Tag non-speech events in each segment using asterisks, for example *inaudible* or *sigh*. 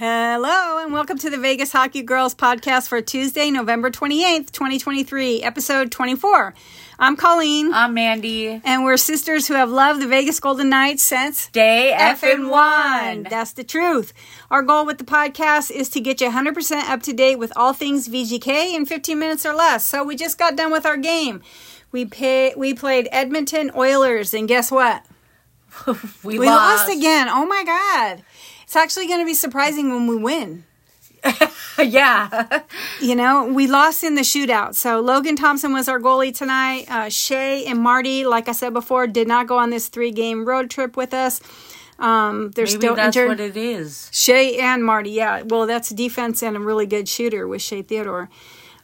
Hello, and welcome to the Vegas Hockey Girls podcast for Tuesday, November 28th, 2023, episode 24. I'm Colleen, I'm Mandy. and we're sisters who have loved the Vegas Golden Knights since Day F and one. That's the truth. Our goal with the podcast is to get you 100% up to date with all things VGK in 15 minutes or less. So we just got done with our game. We pay, we played Edmonton Oilers, and guess what? *laughs* we, We lost again. Oh my god. It's actually going to be surprising when we win. *laughs* yeah. You know, we lost in the shootout. So Logan Thompson was our goalie tonight. Uh, Shea and Marty, like I said before, did not go on this three game road trip with us. Um, they're Maybe still that's injured. what it is. Shea and Marty, yeah. Well, that's defense and a really good shooter with Shea Theodore.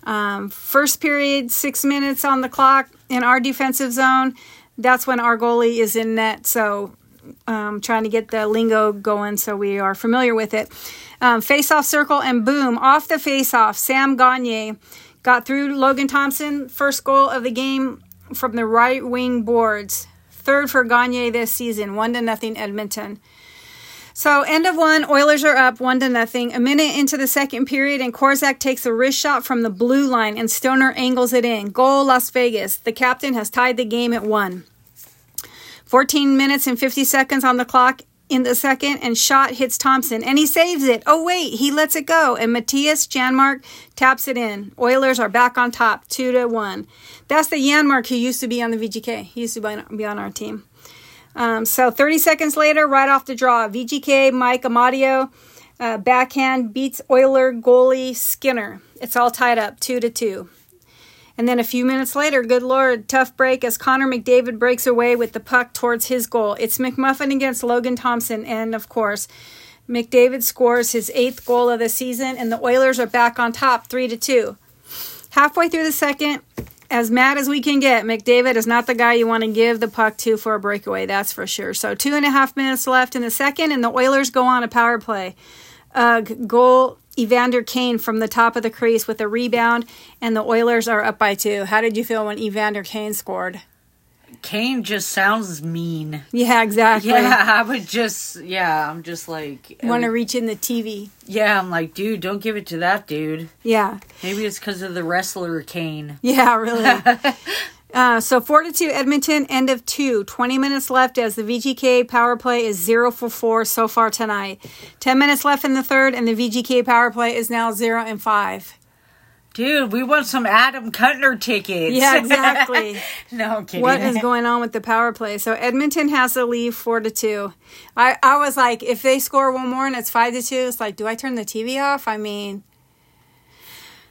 Um, first period, six minutes on the clock in our defensive zone. That's when our goalie is in net. So, um, trying to get the lingo going so we are familiar with it. Um, face off circle and boom, off the face off. Sam Gagner got through Logan Thompson. First goal of the game from the right wing boards. Third for Gagner this season, one to nothing Edmonton. So end of one, Oilers are up one to nothing. A minute into the second period, and Korczak takes a wrist shot from the blue line, and Stoner angles it in. Goal, Las Vegas. The captain has tied the game at one. 14 minutes and 50 seconds on the clock in the second, and shot hits Thompson, and he saves it. Oh wait, he lets it go, and Mattias Janmark taps it in. Oilers are back on top, two to one. That's the Janmark who used to be on the VGK. He used to be on our team. Um, so 30 seconds later, right off the draw, VGK Mike Amadio uh, backhand beats Oiler goalie Skinner. It's all tied up, two to two. And then a few minutes later, good lord, tough break as Connor McDavid breaks away with the puck towards his goal. It's McMuffin against Logan Thompson, and of course, McDavid scores his eighth goal of the season, and the Oilers are back on top, three to two. Halfway through the second, as mad as we can get, McDavid is not the guy you want to give the puck to for a breakaway, that's for sure. So two and a half minutes left in the second, and the Oilers go on a power play. Goal Evander Kane from the top of the crease with a rebound, and the Oilers are up by two. How did you feel when Evander Kane scored? Kane just sounds mean. Yeah, exactly. *laughs* Yeah, I would just, yeah, I'm just like, Want to reach in the TV. yeah, I'm like, dude, don't give it to that dude. Yeah. Maybe it's because of the wrestler Kane. Yeah, really. *laughs* uh, so 4 to 2 Edmonton, end of two. 20 minutes left as the VGK power play is 0 for 4 so far tonight. 10 minutes left in the third, and the VGK power play is now 0 and 5. Dude, we want some Adam Cutner tickets. Yeah, *laughs* exactly. no, I'm kidding. what is going on with the power play? So Edmonton has to leave 4 to 2. I, I was like, if they score one more and it's 5 to 2, it's like, do I turn the TV off? I mean,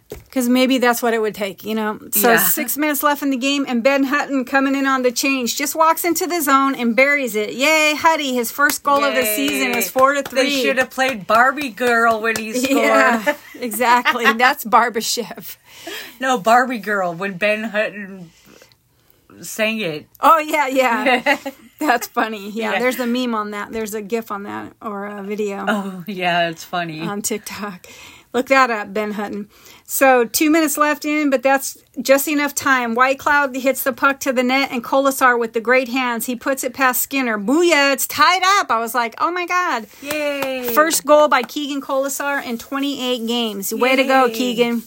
because maybe that's what it would take, you know. So Yeah. six minutes left in the game, and Ben Hutton coming in on the change just walks into the zone and buries it. Yay, Huddy! His first goal of the season is four to three. They should have played Barbie Girl when he *laughs* scored. yeah, *laughs* exactly. That's Barbashev. No, Barbie Girl when Ben Hutton sang it. Oh yeah, yeah. *laughs* That's funny. Yeah, Yeah. there's a meme on that. There's a GIF on that or a video. Oh, yeah, it's funny. on TikTok. Look that up, Ben Hutton. So two minutes left in, but that's just enough time. Whitecloud hits the puck to the net, and Kolesar with the great hands, he puts it past Skinner. Booyah! It's tied up. I was like, oh my god! Yay! First goal by Keegan Kolesar in 28 games. Way to go, Keegan.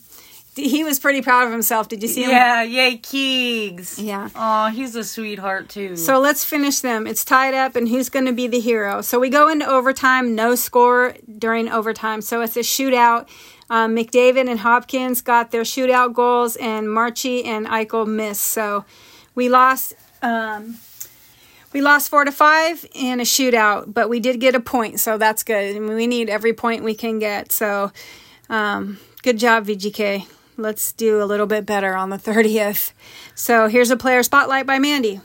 *laughs* He was pretty proud of himself. Did you see him? Yeah, yay, Keegs. Yeah. Oh, he's a sweetheart too. So let's finish them. It's tied up, and who's going to be the hero? So we go into overtime, no score during overtime. So it's a shootout. Um, McDavid and Hopkins got their shootout goals, and Marchie and Eichel missed. So we lost. Um, we lost four to five in a shootout, but we did get a point, so that's good. I mean, we need every point we can get. So, um, good job, VGK. Let's do a little bit better on the *laughs* 30th. So, here's a player spotlight by Mandy.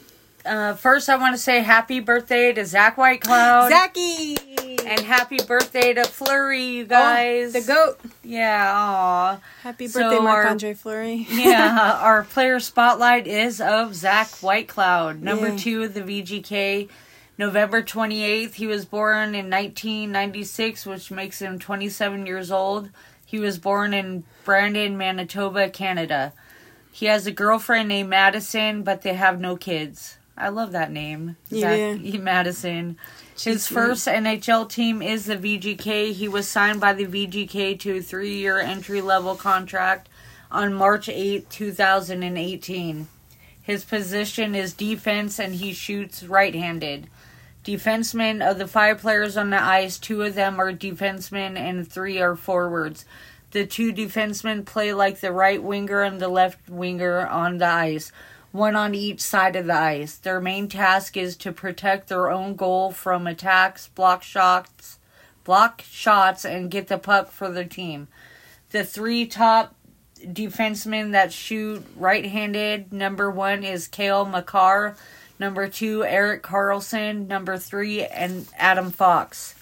uh, first, I want to say happy birthday to Zach Whitecloud. Zachy! And happy birthday to Fleury, you guys. the goat. Yeah, aw. Happy birthday, our- Marc Andre Fleury. *laughs* yeah, *laughs* our player spotlight is of Zach Whitecloud, number two of the VGK. November 28th, he was born in 1996, which makes him 27 years old. He was born in Brandon, Manitoba, Canada. He has a girlfriend named Madison, but they have no kids. I love that name. Zach? E. Madison. His first NHL team is the VGK. He was signed by the VGK to a three year entry level contract on March 8, 2018. His position is defense and he shoots right handed. Defensemen of the five players on the ice, two of them are defensemen and three are forwards. The two defensemen play like the right winger and the left winger on the ice, one on each side of the ice. Their main task is to protect their own goal from attacks, block shots, block shots, and get the puck for their team. The three top defensemen that shoot right-handed. Number one is Cale Makar. Number two, Erik Karlsson. Number three, and Adam Fox.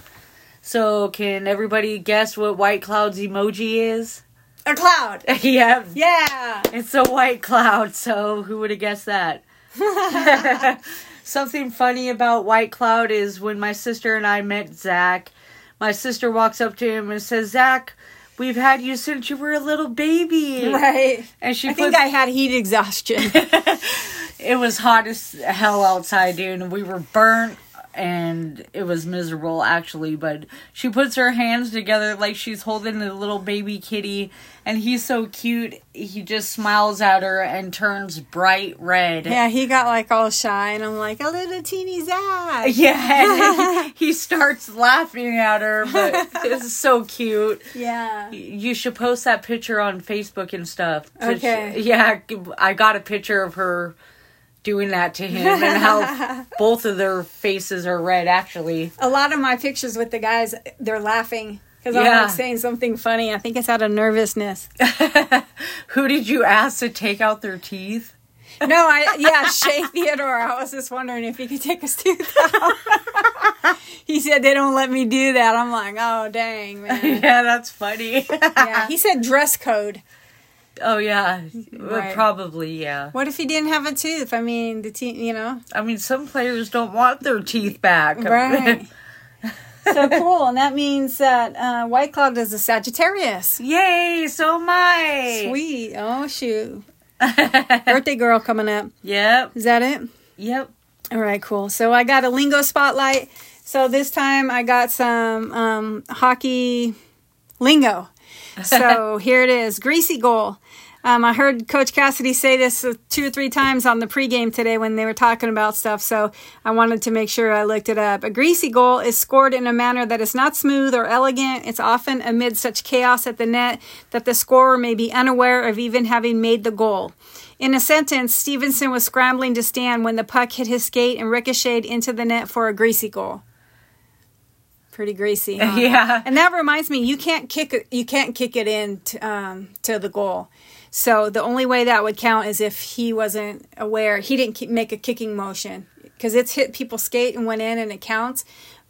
So, can everybody guess what Whitecloud's emoji is? A cloud. *laughs* yep, Yeah. it's a white cloud. So, who would have guessed that? *laughs* Something funny about Whitecloud is when my sister and I met Zach, my sister walks up to him and says, Zach, we've had you since you were a little baby. Right. And she I think I had heat exhaustion. *laughs* it was hot as hell outside, dude, and we were burnt and it was miserable actually. But she puts her hands together like she's holding a little baby kitty, and he's so cute. He just smiles at her and turns bright red. yeah, he got like all shy, and I'm like, a little teeny Zach. *laughs* Yeah, and he, *laughs* he starts laughing at her, but *laughs* it's so cute. Yeah. You should post that picture on Facebook and stuff. Okay. yeah, I got a picture of her doing that to him and how *laughs* both of their faces are red, actually. A lot of my pictures with the guys, they're laughing because I'm like saying something funny. I think it's out of nervousness. *laughs* Who did you ask to take out their teeth? No, I yeah, Shea Theodore. I was just wondering if he could take his tooth out. *laughs* he said they don't let me do that. I'm like, oh dang, man. Yeah, that's funny. Yeah, he said dress code. Oh, yeah. Right. Probably, yeah. What if he didn't have a tooth? I mean, the teeth, you know, I mean, some players don't want their teeth back. *laughs* right? so *laughs* cool, and that means that uh, Whitecloud is a Sagittarius. Yay, so am I. Sweet. Oh shoot, *laughs* birthday girl coming up. Yep, Is that it? yep. All right, cool. So I got a lingo spotlight. So this time I got some um, hockey lingo. So *laughs* here it is greasy goal. Um, I heard Coach Cassidy say this two or three times on the pregame today when they were talking about stuff. So I wanted to make sure I looked it up. A greasy goal is scored in a manner that is not smooth or elegant. It's often amid such chaos at the net that the scorer may be unaware of even having made the goal. In a sentence, Stevenson was scrambling to stand when the puck hit his skate and ricocheted into the net for a greasy goal. Pretty greasy, huh? *laughs* Yeah. And that reminds me, you can't kick it. You can't kick it in to, um, to the goal. So the only way that would count is if he wasn't aware. He didn't ki- make a kicking motion because it's hit people's skate and went in and it counts.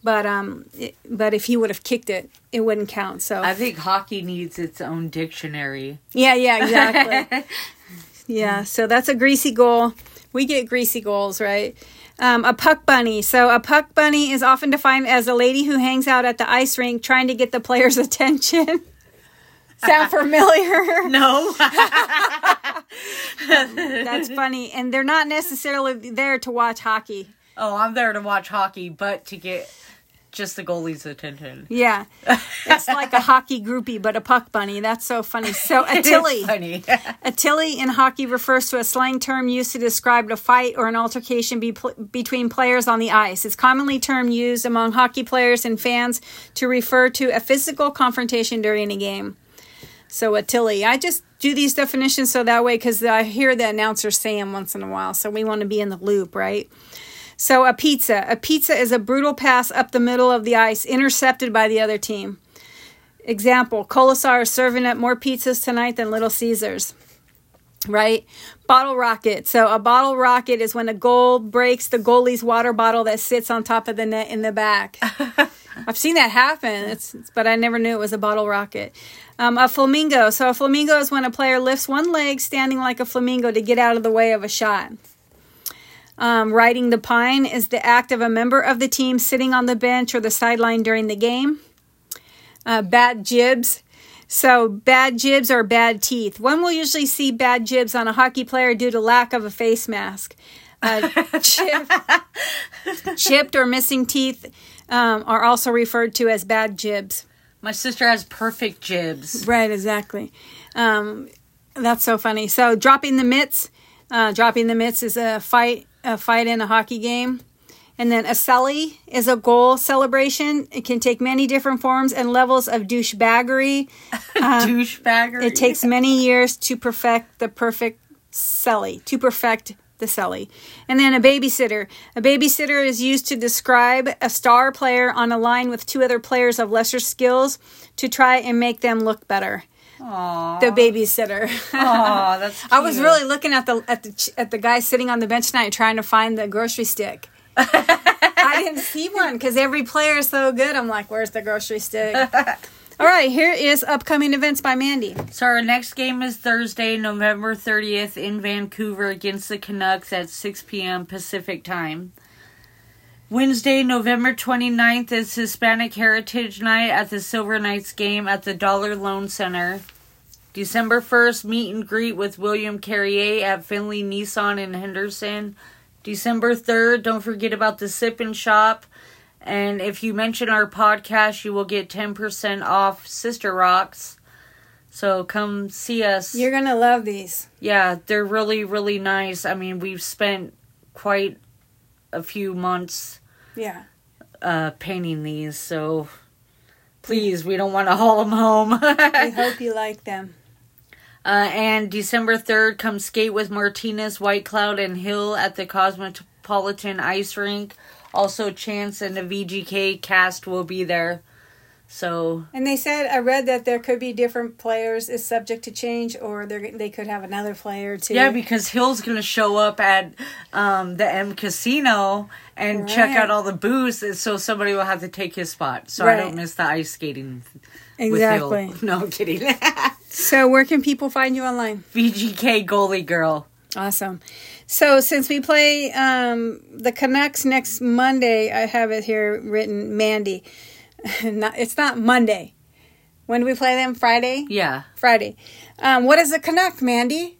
But um, it, but if he would have kicked it, it wouldn't count. So I think hockey needs its own dictionary. yeah, yeah, exactly. *laughs* yeah, so that's a greasy goal. We get greasy goals, right? Um, a puck bunny. So a puck bunny is often defined as a lady who hangs out at the ice rink trying to get the players' *laughs* attention. *laughs* Sound familiar? *laughs* No. That's funny. And they're not necessarily there to watch hockey. oh, I'm there to watch hockey, but to get just the goalie's attention. Yeah. *laughs* It's like a hockey groupie, but a puck bunny. That's so funny. So *laughs* a tilly. funny. *laughs* A tilly in hockey refers to a slang term used to describe a fight or an altercation be between players on the ice. It's commonly term used among hockey players and fans to refer to a physical confrontation during a game. So a tilly. I just do these definitions so that way because I hear the announcer say them once in a while. So we want to be in the loop, right? So a pizza. A pizza is a brutal pass up the middle of the ice, intercepted by the other team. Example: Kolesar is serving up more pizzas tonight than Little Caesars. Right? Bottle rocket. So a bottle rocket is when a goal breaks the goalie's water bottle that sits on top of the net in the back. *laughs* I've seen that happen. It's, but I never knew it was a bottle rocket. Um, a flamingo. So a flamingo is when a player lifts one leg, standing like a flamingo, to get out of the way of a shot. Um, riding the pine is the act of a member of the team sitting on the bench or the sideline during the game. Uh, bad jibs. So bad jibs are bad teeth. One will usually see bad jibs on a hockey player due to lack of a face mask. Uh, chipped, *laughs* chipped or missing teeth um, are also referred to as bad jibs. My sister has perfect jibs. Right, exactly. Um, that's so funny. So dropping the mitts, uh, dropping the mitts is a fight, a fight in a hockey game. And then a celly is a goal celebration. It can take many different forms and levels of douchebaggery. *laughs* Douchebagger. It takes many years to perfect the perfect celly, to perfect the celly. And then a babysitter. A babysitter is used to describe a star player on a line with two other players of lesser skills to try and make them look better. Aww. The babysitter. Aw, *laughs* that's I was really looking at the at the at the guy sitting on the bench tonight trying to find the grocery stick. *laughs* I didn't see one because every player is so good. I'm like, where's the grocery stick? *laughs* All right, here is upcoming events by Mandy. So our next game is Thursday, November 30th in Vancouver against the Canucks at 6 p.m. Pacific time. Wednesday, November 29th is Hispanic Heritage Night at the Silver Knights game at the Dollar Loan Center. December 1st, meet and greet with William Carrier at Findlay Nissan in Henderson. December 3rd, don't forget about the Sip and Shop. And if you mention our podcast, you will get 10% off Sister Rocks. So come see us. You're gonna love these. Yeah, they're really, really nice. I mean, we've spent quite a few months Yeah. uh, painting these, so please, we don't want to haul them home. I *laughs* hope you like them. Uh, and December 3rd, come skate with Martinez, Whitecloud, and Hill at the Cosmopolitan Ice Rink. Also, Chance and the VGK cast will be there. So, And they said I read that there could be different players is subject to change, or they they could have another player too. yeah, because Hill's going to show up at um, the M Casino and check out all the booths, and so somebody will have to take his spot. So I don't miss the ice skating exactly. *laughs* No, I'm kidding. *laughs* So where can people find you online? VGK goalie girl. Awesome. So since we play um, the Canucks next Monday, I have it here written Mandy. *laughs* not, it's not Monday. When do we play them? Friday. Yeah. Friday. Um, what is a Canuck, Mandy?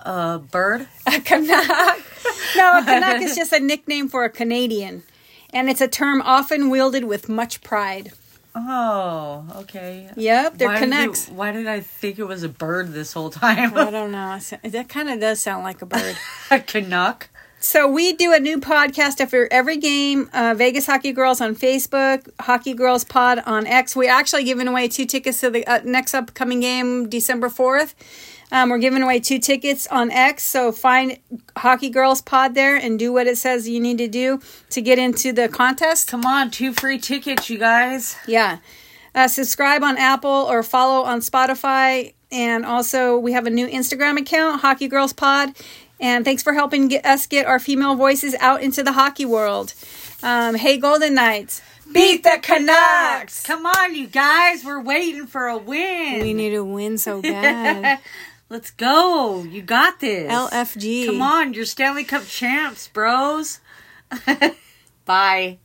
A bird. A Canuck. *laughs* no, a Canuck is just a nickname for a Canadian, and it's a term often wielded with much pride. Oh, okay. Yep, they're why did Canucks. why did I think it was a bird this whole *laughs* time? I don't know. That kind of does sound like a bird. a Canuck. So we do a new podcast after every game. Uh, Vegas Hockey Girls on Facebook, Hockey Girls Pod on X. We're actually giving away two tickets to the uh, next upcoming game, December fourth. Um, we're giving away two tickets on X. So find Hockey Girls Pod there and do what it says you need to do to get into the contest. Come on, two free tickets, you guys. Yeah. Uh, subscribe on Apple or follow on Spotify. And also, we have a new Instagram account, Hockey Girls Pod. And thanks for helping get us get our female voices out into the hockey world. Um, hey, Golden Knights. Beat the Canucks! Come on, you guys. We're waiting for a win. We need a win so *laughs* bad. Let's go. You got this. LFG. Come on, you're Stanley Cup champs, bros. *laughs* Bye.